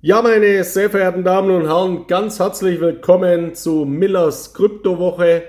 Ja, meine sehr verehrten Damen und Herren, ganz herzlich willkommen zu Millers Kryptowoche.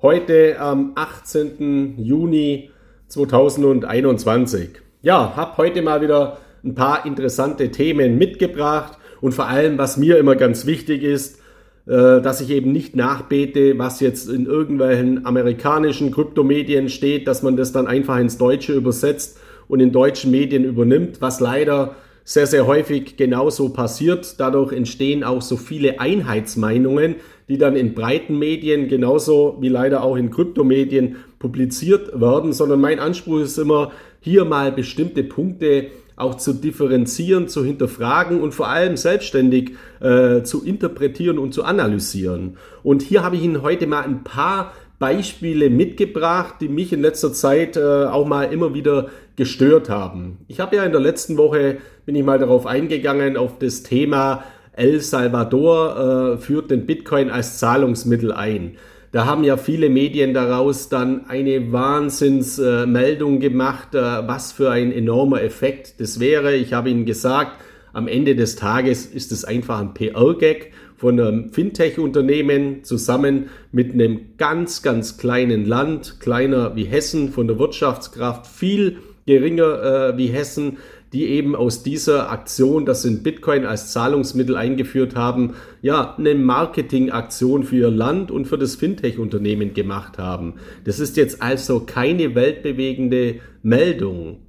Heute am 18. Juni 2021. Ja, habe heute mal wieder ein paar interessante Themen mitgebracht und vor allem, was mir immer ganz wichtig ist, äh, dass ich eben nicht nachbete, was jetzt in irgendwelchen amerikanischen Kryptomedien steht, dass man das dann einfach ins Deutsche übersetzt und in deutschen Medien übernimmt, was leider sehr, sehr häufig genauso passiert. Dadurch entstehen auch so viele Einheitsmeinungen, die dann in breiten Medien genauso wie leider auch in Kryptomedien publiziert werden, sondern mein Anspruch ist immer, hier mal bestimmte Punkte auch zu differenzieren, zu hinterfragen und vor allem selbstständig äh, zu interpretieren und zu analysieren. Und hier habe ich Ihnen heute mal ein paar Beispiele mitgebracht, die mich in letzter Zeit äh, auch mal immer wieder gestört haben. Ich habe ja in der letzten Woche, bin ich mal darauf eingegangen, auf das Thema El Salvador äh, führt den Bitcoin als Zahlungsmittel ein. Da haben ja viele Medien daraus dann eine Wahnsinnsmeldung äh, gemacht, was für ein enormer Effekt das wäre. Ich habe Ihnen gesagt, am Ende des Tages ist es einfach ein PR-Gag von einem Fintech-Unternehmen zusammen mit einem ganz, ganz kleinen Land, kleiner wie Hessen, von der Wirtschaftskraft viel geringer äh, wie Hessen, die eben aus dieser Aktion, das sind Bitcoin als Zahlungsmittel eingeführt haben, ja, eine Marketingaktion für ihr Land und für das Fintech-Unternehmen gemacht haben. Das ist jetzt also keine weltbewegende Meldung.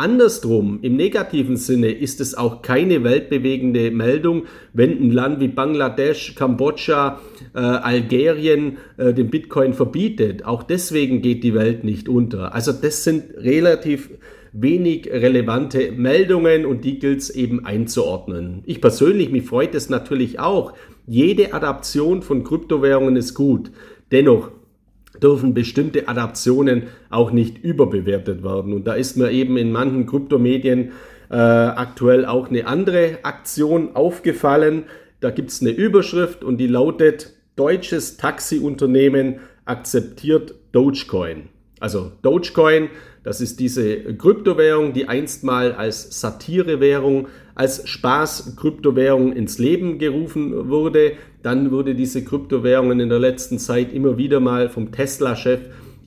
Andersrum, im negativen Sinne ist es auch keine weltbewegende Meldung, wenn ein Land wie Bangladesch, Kambodscha, äh, Algerien äh, den Bitcoin verbietet. Auch deswegen geht die Welt nicht unter. Also das sind relativ wenig relevante Meldungen und die gilt es eben einzuordnen. Ich persönlich, mich freut es natürlich auch. Jede Adaption von Kryptowährungen ist gut. Dennoch, dürfen bestimmte Adaptionen auch nicht überbewertet werden. Und da ist mir eben in manchen Kryptomedien äh, aktuell auch eine andere Aktion aufgefallen. Da gibt es eine Überschrift und die lautet, deutsches Taxiunternehmen akzeptiert Dogecoin. Also Dogecoin, das ist diese Kryptowährung, die einstmal als Satirewährung, als Spaß-Kryptowährung ins Leben gerufen wurde. Dann wurde diese Kryptowährung in der letzten Zeit immer wieder mal vom Tesla-Chef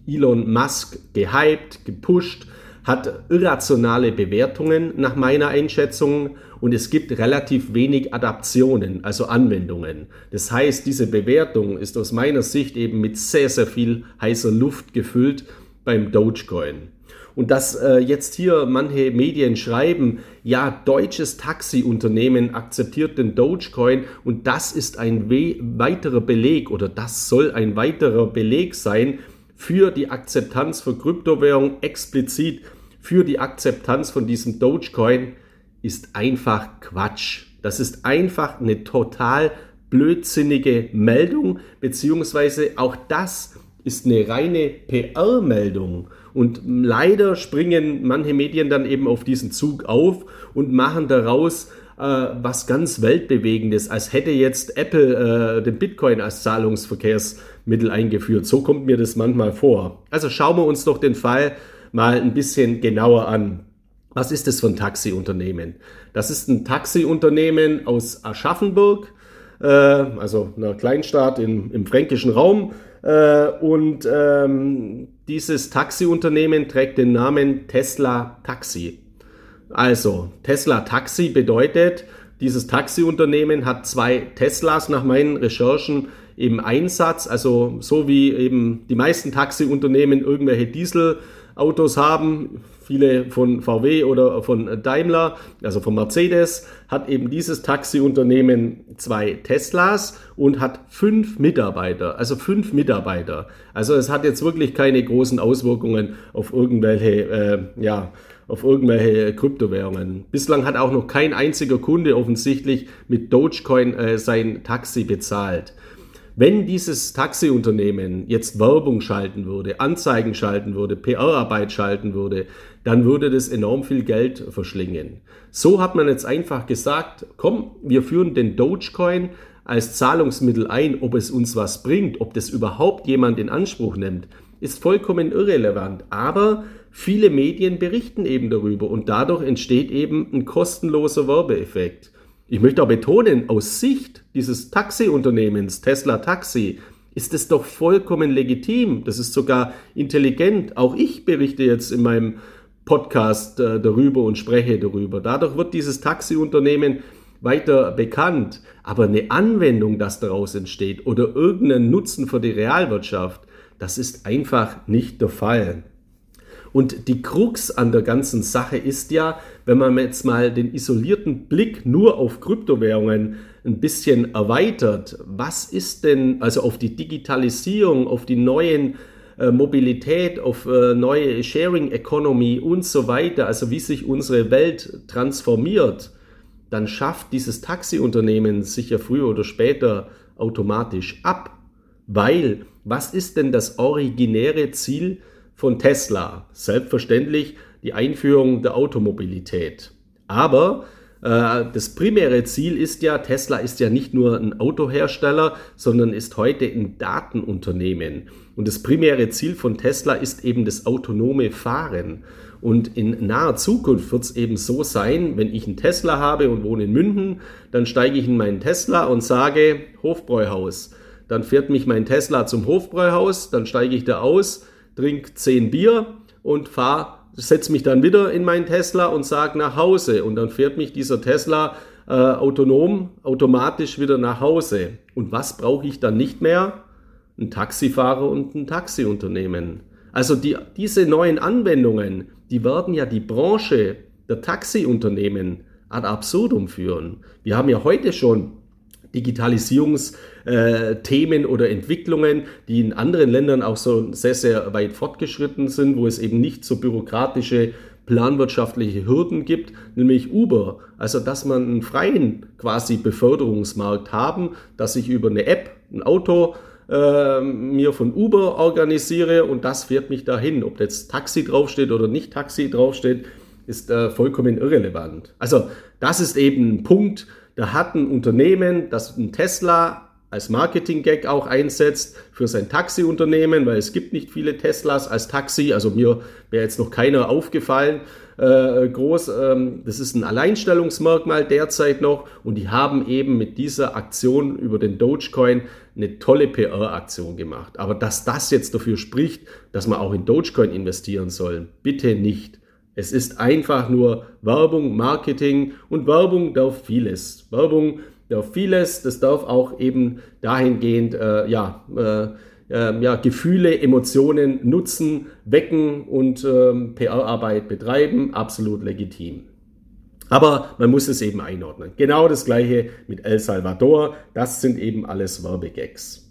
Elon Musk gehypt, gepusht, hat irrationale Bewertungen nach meiner Einschätzung und es gibt relativ wenig Adaptionen, also Anwendungen. Das heißt, diese Bewertung ist aus meiner Sicht eben mit sehr, sehr viel heißer Luft gefüllt beim Dogecoin. Und dass äh, jetzt hier manche Medien schreiben, ja, deutsches Taxiunternehmen akzeptiert den Dogecoin und das ist ein we weiterer Beleg oder das soll ein weiterer Beleg sein für die Akzeptanz von Kryptowährung, explizit für die Akzeptanz von diesem Dogecoin, ist einfach Quatsch. Das ist einfach eine total blödsinnige Meldung, beziehungsweise auch das ist eine reine PR-Meldung. Und leider springen manche Medien dann eben auf diesen Zug auf und machen daraus äh, was ganz Weltbewegendes, als hätte jetzt Apple äh, den Bitcoin als Zahlungsverkehrsmittel eingeführt. So kommt mir das manchmal vor. Also schauen wir uns doch den Fall mal ein bisschen genauer an. Was ist das für ein Taxiunternehmen? Das ist ein Taxiunternehmen aus Aschaffenburg, äh, also einer Kleinstadt im, im fränkischen Raum. Äh, und ähm, dieses Taxiunternehmen trägt den Namen Tesla Taxi. Also, Tesla Taxi bedeutet, dieses Taxiunternehmen hat zwei Teslas nach meinen Recherchen im Einsatz, also so wie eben die meisten Taxiunternehmen irgendwelche Dieselautos haben, viele von VW oder von Daimler, also von Mercedes, hat eben dieses Taxiunternehmen zwei Teslas und hat fünf Mitarbeiter, also fünf Mitarbeiter. Also es hat jetzt wirklich keine großen Auswirkungen auf irgendwelche, äh, ja, auf irgendwelche Kryptowährungen. Bislang hat auch noch kein einziger Kunde offensichtlich mit Dogecoin äh, sein Taxi bezahlt. Wenn dieses Taxiunternehmen jetzt Werbung schalten würde, Anzeigen schalten würde, PR-Arbeit schalten würde, dann würde das enorm viel Geld verschlingen. So hat man jetzt einfach gesagt, komm, wir führen den Dogecoin als Zahlungsmittel ein, ob es uns was bringt, ob das überhaupt jemand in Anspruch nimmt, ist vollkommen irrelevant. Aber viele Medien berichten eben darüber und dadurch entsteht eben ein kostenloser Werbeeffekt. Ich möchte auch betonen, aus Sicht dieses Taxiunternehmens, Tesla Taxi, ist es doch vollkommen legitim. Das ist sogar intelligent. Auch ich berichte jetzt in meinem Podcast äh, darüber und spreche darüber. Dadurch wird dieses Taxiunternehmen weiter bekannt. Aber eine Anwendung, das daraus entsteht oder irgendein Nutzen für die Realwirtschaft, das ist einfach nicht der Fall. Und die Krux an der ganzen Sache ist ja, wenn man jetzt mal den isolierten Blick nur auf Kryptowährungen ein bisschen erweitert, was ist denn, also auf die Digitalisierung, auf die neuen äh, Mobilität, auf äh, neue Sharing Economy und so weiter, also wie sich unsere Welt transformiert, dann schafft dieses Taxiunternehmen sicher früher oder später automatisch ab. Weil, was ist denn das originäre Ziel von Tesla. Selbstverständlich die Einführung der Automobilität. Aber äh, das primäre Ziel ist ja, Tesla ist ja nicht nur ein Autohersteller, sondern ist heute ein Datenunternehmen. Und das primäre Ziel von Tesla ist eben das autonome Fahren. Und in naher Zukunft wird es eben so sein, wenn ich einen Tesla habe und wohne in München, dann steige ich in meinen Tesla und sage Hofbräuhaus. Dann fährt mich mein Tesla zum Hofbräuhaus, dann steige ich da aus, trinke 10 Bier und fahre, setze mich dann wieder in meinen Tesla und sage nach Hause. Und dann fährt mich dieser Tesla äh, autonom, automatisch wieder nach Hause. Und was brauche ich dann nicht mehr? Ein Taxifahrer und ein Taxiunternehmen. Also die, diese neuen Anwendungen, die werden ja die Branche der Taxiunternehmen ad absurdum führen. Wir haben ja heute schon Digitalisierungsthemen äh, oder Entwicklungen, die in anderen Ländern auch so sehr, sehr weit fortgeschritten sind, wo es eben nicht so bürokratische planwirtschaftliche Hürden gibt, nämlich Uber. Also, dass man einen freien quasi Beförderungsmarkt haben, dass ich über eine App ein Auto äh, mir von Uber organisiere und das fährt mich dahin. Ob jetzt Taxi draufsteht oder nicht Taxi draufsteht, ist äh, vollkommen irrelevant. Also, das ist eben ein Punkt, da hat ein Unternehmen, das ein Tesla als Marketing-Gag auch einsetzt für sein Taxiunternehmen, weil es gibt nicht viele Teslas als Taxi. Also mir wäre jetzt noch keiner aufgefallen. Äh, groß, ähm, das ist ein Alleinstellungsmerkmal derzeit noch und die haben eben mit dieser Aktion über den Dogecoin eine tolle PR-Aktion gemacht. Aber dass das jetzt dafür spricht, dass man auch in Dogecoin investieren soll, bitte nicht. Es ist einfach nur Werbung, Marketing und Werbung darf vieles. Werbung darf vieles, das darf auch eben dahingehend äh, ja, äh, äh, ja, Gefühle, Emotionen nutzen, wecken und ähm, PR-Arbeit betreiben, absolut legitim. Aber man muss es eben einordnen. Genau das gleiche mit El Salvador, das sind eben alles Werbegags.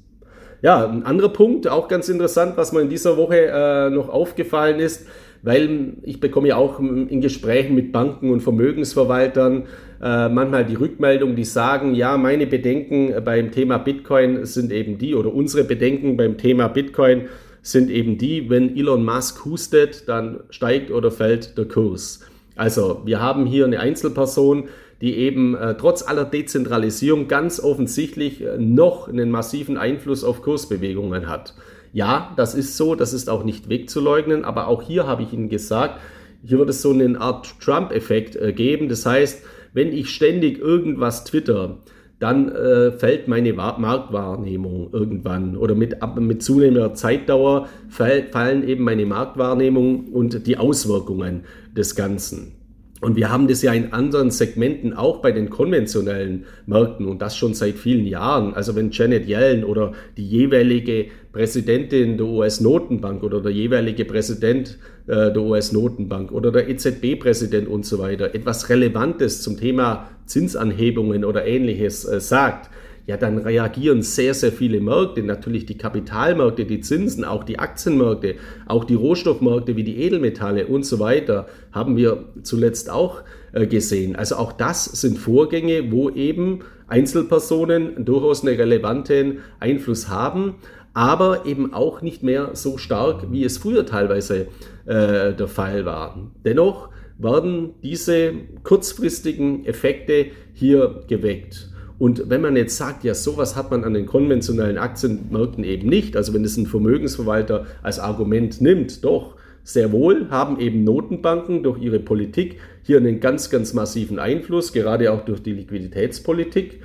Ja, ein anderer Punkt, auch ganz interessant, was mir in dieser Woche äh, noch aufgefallen ist, weil ich bekomme ja auch in Gesprächen mit Banken und Vermögensverwaltern äh, manchmal die Rückmeldung, die sagen, ja, meine Bedenken beim Thema Bitcoin sind eben die oder unsere Bedenken beim Thema Bitcoin sind eben die, wenn Elon Musk hustet, dann steigt oder fällt der Kurs. Also wir haben hier eine Einzelperson, die eben äh, trotz aller Dezentralisierung ganz offensichtlich äh, noch einen massiven Einfluss auf Kursbewegungen hat. Ja, das ist so, das ist auch nicht wegzuleugnen, aber auch hier habe ich Ihnen gesagt, hier wird es so eine Art Trump-Effekt äh, geben. Das heißt, wenn ich ständig irgendwas twitter, dann äh, fällt meine Marktwahrnehmung irgendwann oder mit, mit zunehmender Zeitdauer fall, fallen eben meine Marktwahrnehmung und die Auswirkungen des Ganzen. Und wir haben das ja in anderen Segmenten auch bei den konventionellen Märkten und das schon seit vielen Jahren. Also wenn Janet Yellen oder die jeweilige Präsidentin der US-Notenbank oder der jeweilige Präsident äh, der US-Notenbank oder der EZB-Präsident und so weiter etwas Relevantes zum Thema Zinsanhebungen oder ähnliches äh, sagt, ja, dann reagieren sehr, sehr viele Märkte, natürlich die Kapitalmärkte, die Zinsen, auch die Aktienmärkte, auch die Rohstoffmärkte wie die Edelmetalle und so weiter, haben wir zuletzt auch äh, gesehen. Also auch das sind Vorgänge, wo eben Einzelpersonen durchaus einen relevanten Einfluss haben, aber eben auch nicht mehr so stark, wie es früher teilweise äh, der Fall war. Dennoch werden diese kurzfristigen Effekte hier geweckt. Und wenn man jetzt sagt, ja, sowas hat man an den konventionellen Aktienmärkten eben nicht, also wenn es ein Vermögensverwalter als Argument nimmt, doch, Sehr wohl haben eben Notenbanken durch ihre Politik hier einen ganz, ganz massiven Einfluss, gerade auch durch die Liquiditätspolitik.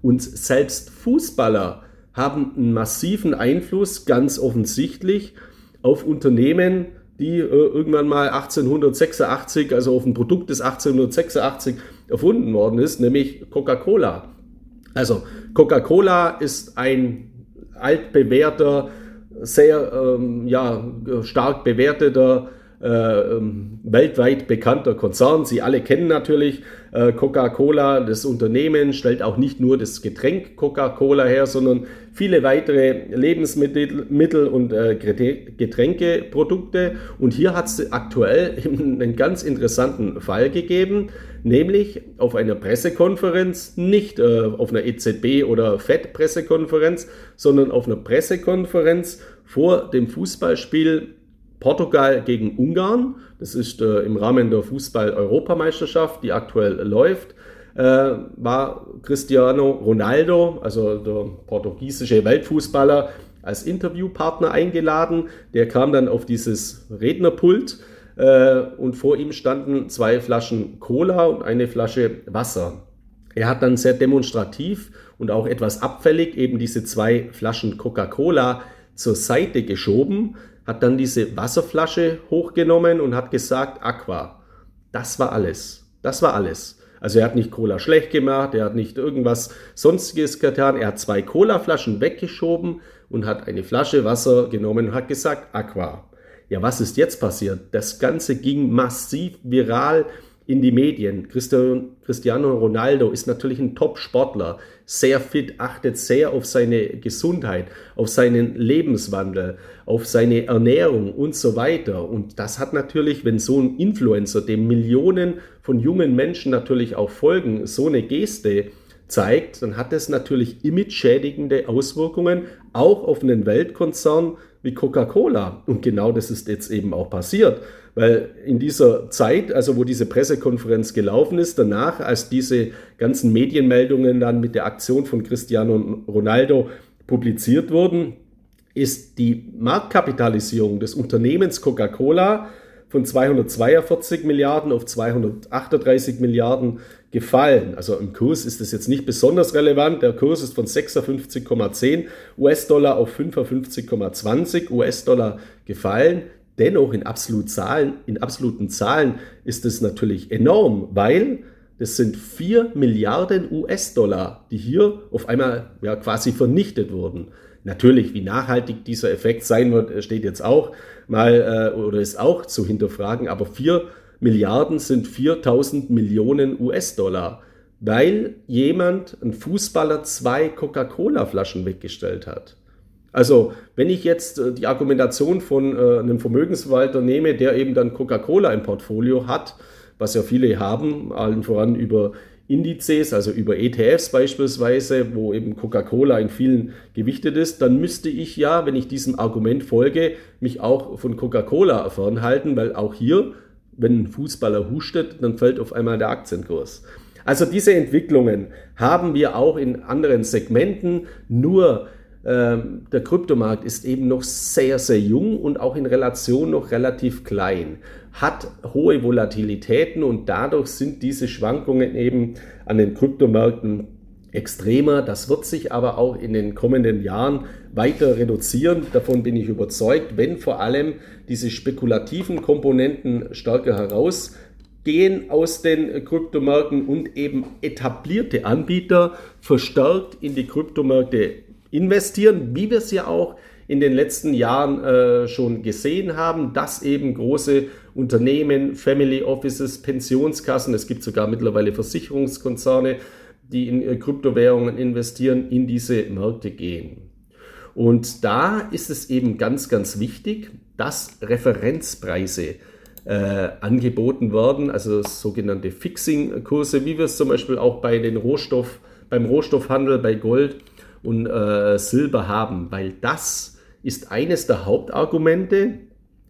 Und selbst Fußballer haben einen massiven Einfluss, ganz offensichtlich, auf Unternehmen, die äh, irgendwann mal 1886, also auf ein Produkt, das 1886 erfunden worden ist, nämlich Coca-Cola. Also Coca-Cola ist ein altbewährter, sehr ähm, ja, stark bewerteter äh, ähm, weltweit bekannter Konzern. Sie alle kennen natürlich äh, Coca-Cola. Das Unternehmen stellt auch nicht nur das Getränk Coca-Cola her, sondern viele weitere Lebensmittel und äh, Getränkeprodukte. Und hier hat es aktuell einen ganz interessanten Fall gegeben, nämlich auf einer Pressekonferenz, nicht äh, auf einer EZB oder FED-Pressekonferenz, sondern auf einer Pressekonferenz vor dem Fußballspiel Portugal gegen Ungarn. Das ist äh, im Rahmen der Fußball-Europameisterschaft, die aktuell läuft. Äh, war Cristiano Ronaldo, also der portugiesische Weltfußballer, als Interviewpartner eingeladen. Der kam dann auf dieses Rednerpult äh, und vor ihm standen zwei Flaschen Cola und eine Flasche Wasser. Er hat dann sehr demonstrativ und auch etwas abfällig eben diese zwei Flaschen Coca-Cola zur Seite geschoben, hat dann diese Wasserflasche hochgenommen und hat gesagt, Aqua. Das war alles. Das war alles. Also er hat nicht Cola schlecht gemacht, er hat nicht irgendwas sonstiges getan, er hat zwei Cola-Flaschen weggeschoben und hat eine Flasche Wasser genommen und hat gesagt, Aqua. Ja, was ist jetzt passiert? Das Ganze ging massiv viral in die Medien. Cristiano Ronaldo ist natürlich ein Top-Sportler, sehr fit, achtet sehr auf seine Gesundheit, auf seinen Lebenswandel, auf seine Ernährung und so weiter. Und das hat natürlich, wenn so ein Influencer, dem Millionen von jungen Menschen natürlich auch folgen, so eine Geste zeigt, dann hat das natürlich image-schädigende Auswirkungen auch auf einen Weltkonzern wie Coca-Cola. Und genau das ist jetzt eben auch passiert. Weil in dieser Zeit, also wo diese Pressekonferenz gelaufen ist, danach, als diese ganzen Medienmeldungen dann mit der Aktion von Cristiano Ronaldo publiziert wurden, ist die Marktkapitalisierung des Unternehmens Coca-Cola von 242 Milliarden auf 238 Milliarden gefallen. Also im Kurs ist das jetzt nicht besonders relevant. Der Kurs ist von 56,10 US-Dollar auf 55,20 US-Dollar gefallen. Dennoch in, absolut Zahlen, in absoluten Zahlen ist es natürlich enorm, weil das sind 4 Milliarden US-Dollar, die hier auf einmal ja, quasi vernichtet wurden. Natürlich, wie nachhaltig dieser Effekt sein wird, steht jetzt auch mal äh, oder ist auch zu hinterfragen, aber 4 Milliarden sind 4000 Millionen US-Dollar, weil jemand, ein Fußballer, zwei Coca-Cola-Flaschen weggestellt hat. Also, wenn ich jetzt äh, die Argumentation von äh, einem Vermögensverwalter nehme, der eben dann Coca-Cola im Portfolio hat, was ja viele haben, allen voran über Indizes, also über ETFs beispielsweise, wo eben Coca-Cola in vielen gewichtet ist, dann müsste ich ja, wenn ich diesem Argument folge, mich auch von Coca-Cola fernhalten, weil auch hier, wenn ein Fußballer hustet, dann fällt auf einmal der Aktienkurs. Also diese Entwicklungen haben wir auch in anderen Segmenten, nur der Kryptomarkt ist eben noch sehr, sehr jung und auch in Relation noch relativ klein, hat hohe Volatilitäten und dadurch sind diese Schwankungen eben an den Kryptomärkten extremer. Das wird sich aber auch in den kommenden Jahren weiter reduzieren. Davon bin ich überzeugt, wenn vor allem diese spekulativen Komponenten stärker herausgehen aus den Kryptomärkten und eben etablierte Anbieter verstärkt in die Kryptomärkte investieren, wie wir es ja auch in den letzten Jahren äh, schon gesehen haben, dass eben große Unternehmen, Family Offices, Pensionskassen, es gibt sogar mittlerweile Versicherungskonzerne, die in äh, Kryptowährungen investieren, in diese Märkte gehen. Und da ist es eben ganz, ganz wichtig, dass Referenzpreise äh, angeboten werden, also sogenannte Fixing-Kurse, wie wir es zum Beispiel auch bei den Rohstoff, beim Rohstoffhandel, bei Gold und äh, Silber haben, weil das ist eines der Hauptargumente,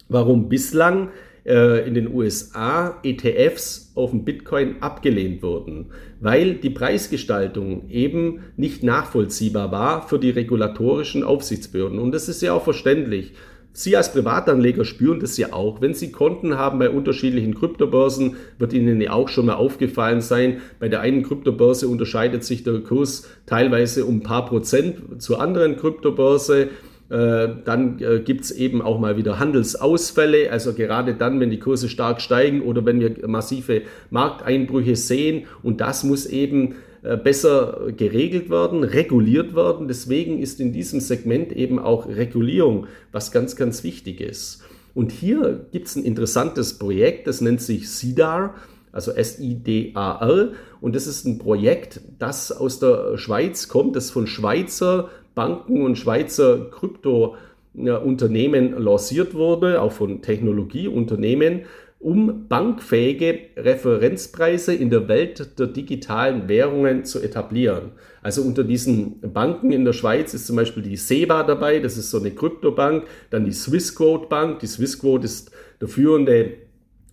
warum bislang äh, in den USA ETFs auf den Bitcoin abgelehnt wurden, weil die Preisgestaltung eben nicht nachvollziehbar war für die regulatorischen Aufsichtsbehörden. Und das ist ja auch verständlich. Sie als Privatanleger spüren das ja auch. Wenn Sie Konten haben bei unterschiedlichen Kryptobörsen, wird Ihnen ja auch schon mal aufgefallen sein. Bei der einen Kryptobörse unterscheidet sich der Kurs teilweise um ein paar Prozent zur anderen Kryptobörse. Äh, dann äh, gibt es eben auch mal wieder Handelsausfälle, also gerade dann, wenn die Kurse stark steigen oder wenn wir massive Markteinbrüche sehen. Und das muss eben besser geregelt werden, reguliert werden. Deswegen ist in diesem Segment eben auch Regulierung was ganz, ganz wichtig ist. Und hier gibt es ein interessantes Projekt, das nennt sich SIDAR, also S-I-D-A-R. Und das ist ein Projekt, das aus der Schweiz kommt, das von Schweizer Banken und Schweizer Kryptounternehmen lanciert wurde, auch von Technologieunternehmen, um bankfähige Referenzpreise in der Welt der digitalen Währungen zu etablieren. Also unter diesen Banken in der Schweiz ist zum Beispiel die SEBA dabei, das ist so eine Kryptobank, dann die Swissquote Bank. Die Swissquote ist der führende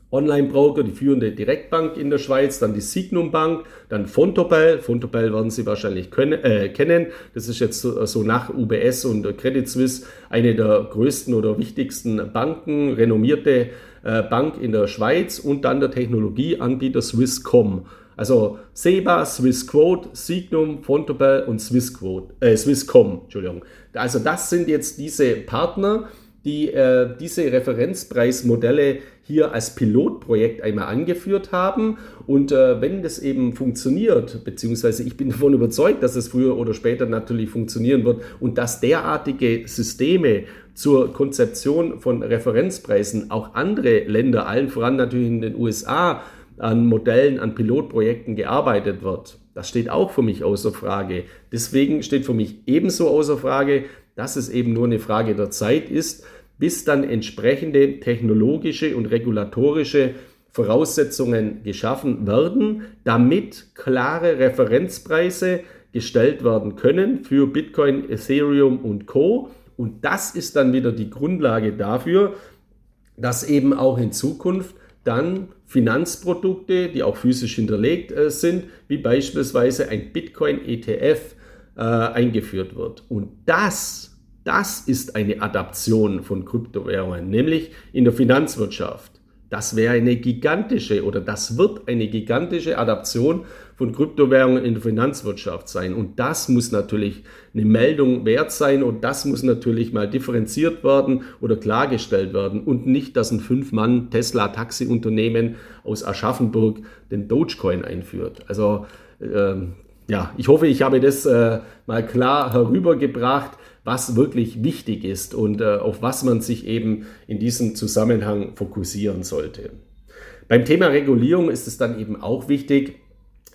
Online-Broker, die führende Direktbank in der Schweiz, dann die Signum Bank, dann Fontobel. Fontobel werden Sie wahrscheinlich können, äh, kennen. Das ist jetzt so, so, nach UBS und Credit Suisse eine der größten oder wichtigsten Banken, renommierte Bank in der Schweiz und dann der Technologieanbieter Swisscom. Also SEBA, Swissquote, Signum, Fontobel und Swissquote, äh, Swisscom. Entschuldigung. Also das sind jetzt diese Partner, die äh, diese Referenzpreismodelle hier als Pilotprojekt einmal angeführt haben. Und äh, wenn das eben funktioniert, beziehungsweise ich bin davon überzeugt, dass es früher oder später natürlich funktionieren wird und dass derartige Systeme zur Konzeption von Referenzpreisen auch andere Länder, allen voran natürlich in den USA, an Modellen, an Pilotprojekten gearbeitet wird. Das steht auch für mich außer Frage. Deswegen steht für mich ebenso außer Frage, dass es eben nur eine Frage der Zeit ist, bis dann entsprechende technologische und regulatorische Voraussetzungen geschaffen werden, damit klare Referenzpreise gestellt werden können für Bitcoin, Ethereum und Co. Und das ist dann wieder die Grundlage dafür, dass eben auch in Zukunft dann Finanzprodukte, die auch physisch hinterlegt äh, sind, wie beispielsweise ein Bitcoin-ETF äh, eingeführt wird. Und das das ist eine Adaption von Kryptowährungen, nämlich in der Finanzwirtschaft. Das wäre eine gigantische oder das wird eine gigantische Adaption von Kryptowährungen in der Finanzwirtschaft sein. Und das muss natürlich eine Meldung wert sein und das muss natürlich mal differenziert werden oder klargestellt werden und nicht, dass ein Fünf-Mann Tesla-Taxi-Unternehmen aus Aschaffenburg den Dogecoin einführt. Also ähm, ja, ich hoffe, ich habe das äh, mal klar herübergebracht was wirklich wichtig ist und äh, auf was man sich eben in diesem Zusammenhang fokussieren sollte. Beim Thema Regulierung ist es dann eben auch wichtig,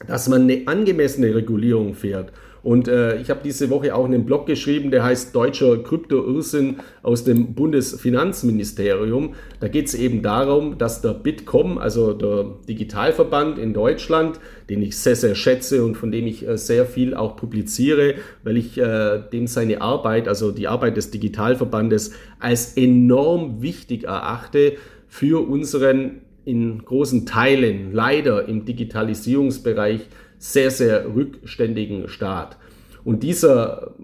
dass man eine angemessene Regulierung fährt und äh, ich habe diese Woche auch einen Blog geschrieben, der heißt Deutscher Krypto-Irrsinn aus dem Bundesfinanzministerium. Da geht es eben darum, dass der Bitkom, also der Digitalverband in Deutschland, den ich sehr, sehr schätze und von dem ich äh, sehr viel auch publiziere, weil ich äh, dem seine Arbeit, also die Arbeit des Digitalverbandes, als enorm wichtig erachte für unseren in großen Teilen leider im Digitalisierungsbereich sehr, sehr rückständigen Staat. Und dieser,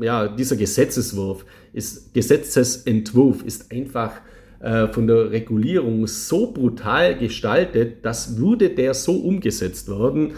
ja, dieser Gesetzeswurf ist, Gesetzesentwurf ist einfach äh, von der Regulierung so brutal gestaltet, dass würde der so umgesetzt werden,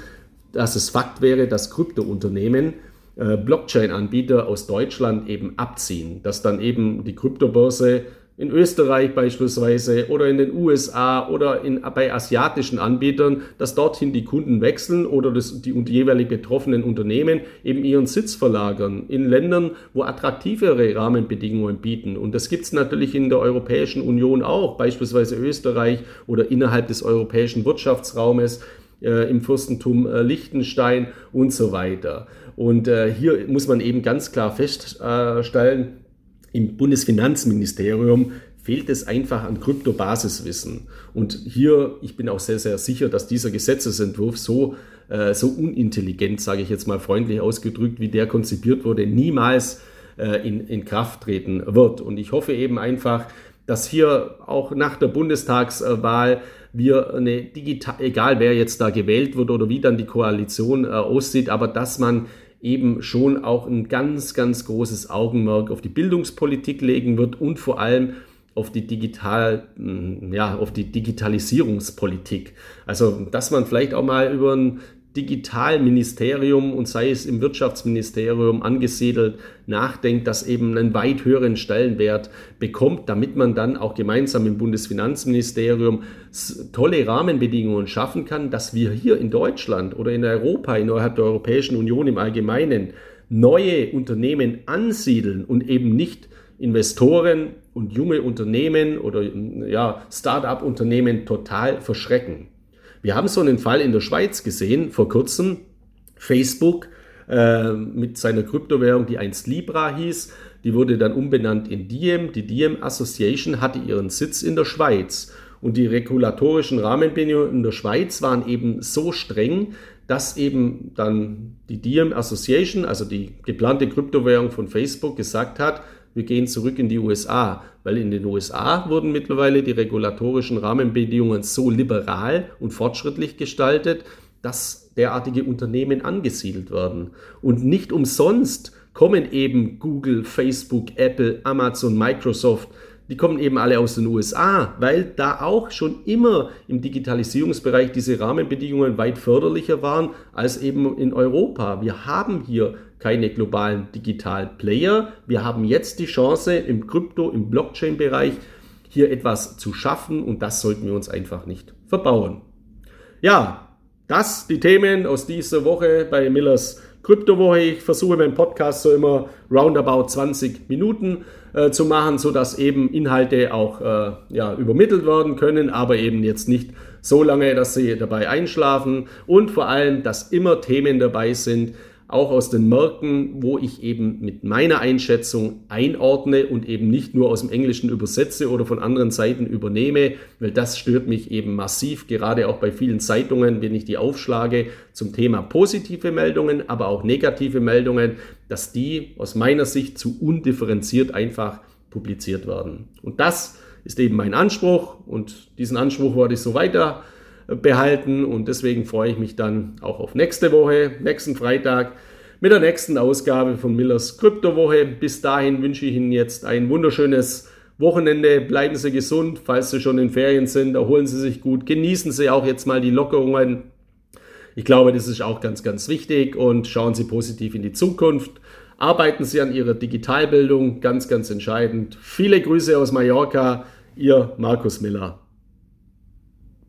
dass es Fakt wäre, dass Kryptounternehmen äh, Blockchain-Anbieter aus Deutschland eben abziehen, dass dann eben die Kryptobörse in Österreich beispielsweise oder in den USA oder in, bei asiatischen Anbietern, dass dorthin die Kunden wechseln oder das, die, jeweilig betroffenen Unternehmen eben ihren Sitz verlagern in Ländern, wo attraktivere Rahmenbedingungen bieten. Und das gibt es natürlich in der Europäischen Union auch, beispielsweise Österreich oder innerhalb des europäischen Wirtschaftsraumes äh, im Fürstentum äh, Liechtenstein und so weiter. Und äh, hier muss man eben ganz klar feststellen, im Bundesfinanzministerium fehlt es einfach an Kryptobasiswissen. Und hier, ich bin auch sehr, sehr sicher, dass dieser Gesetzesentwurf so, äh, so unintelligent, sage ich jetzt mal freundlich ausgedrückt, wie der konzipiert wurde, niemals äh, in, in Kraft treten wird. Und ich hoffe eben einfach, dass hier auch nach der Bundestagswahl wir eine digital, egal wer jetzt da gewählt wird oder wie dann die Koalition äh, aussieht, aber dass man eben schon auch ein ganz, ganz großes Augenmerk auf die Bildungspolitik legen wird und vor allem auf die Digital, hm, ja, auf die Digitalisierungspolitik. Also, dass man vielleicht auch mal über ein Digitalministerium und sei es im Wirtschaftsministerium angesiedelt, nachdenkt, das eben einen weit höheren Stellenwert bekommt, damit man dann auch gemeinsam im Bundesfinanzministerium tolle Rahmenbedingungen schaffen kann, dass wir hier in Deutschland oder in Europa, innerhalb der Europäischen Union im Allgemeinen, neue Unternehmen ansiedeln und eben nicht Investoren und junge Unternehmen oder ja, Start-up-Unternehmen total verschrecken. Wir haben so einen Fall in der Schweiz gesehen vor kurzem. Facebook äh, mit seiner Kryptowährung, die einst Libra hieß, die wurde dann umbenannt in Diem. Die Diem Association hatte ihren Sitz in der Schweiz. Und die regulatorischen Rahmenbedingungen in der Schweiz waren eben so streng, dass eben dann die Diem Association, also die geplante Kryptowährung von Facebook, gesagt hat, wir gehen zurück in die USA, weil in den USA wurden mittlerweile die regulatorischen Rahmenbedingungen so liberal und fortschrittlich gestaltet, dass derartige Unternehmen angesiedelt werden. Und nicht umsonst kommen eben Google, Facebook, Apple, Amazon, Microsoft die kommen eben alle aus den USA, weil da auch schon immer im Digitalisierungsbereich diese Rahmenbedingungen weit förderlicher waren als eben in Europa. Wir haben hier keine globalen Digital-Player. Wir haben jetzt die Chance im Krypto, im Blockchain-Bereich hier etwas zu schaffen und das sollten wir uns einfach nicht verbauen. Ja, das die Themen aus dieser Woche bei Millers Kryptowoche. Ich versuche meinen Podcast so immer roundabout 20 Minuten äh, zu machen, sodass eben Inhalte auch äh, ja, übermittelt werden können, aber eben jetzt nicht so lange, dass sie dabei einschlafen. Und vor allem, dass immer Themen dabei sind, auch aus den Märkten, wo ich eben mit meiner Einschätzung einordne und eben nicht nur aus dem Englischen übersetze oder von anderen Seiten übernehme, weil das stört mich eben massiv, gerade auch bei vielen Zeitungen, wenn ich die aufschlage zum Thema positive Meldungen, aber auch negative Meldungen, dass die aus meiner Sicht zu undifferenziert einfach publiziert werden. Und das ist eben mein Anspruch und diesen Anspruch werde ich so weiter behalten und deswegen freue ich mich dann auch auf nächste Woche, nächsten Freitag mit der nächsten Ausgabe von Millers Kryptowoche. Bis dahin wünsche ich Ihnen jetzt ein wunderschönes Wochenende. Bleiben Sie gesund, falls Sie schon in Ferien sind, erholen Sie sich gut, genießen Sie auch jetzt mal die Lockerungen. Ich glaube, das ist auch ganz, ganz wichtig und schauen Sie positiv in die Zukunft. Arbeiten Sie an Ihrer Digitalbildung, ganz, ganz entscheidend. Viele Grüße aus Mallorca, Ihr Markus Miller.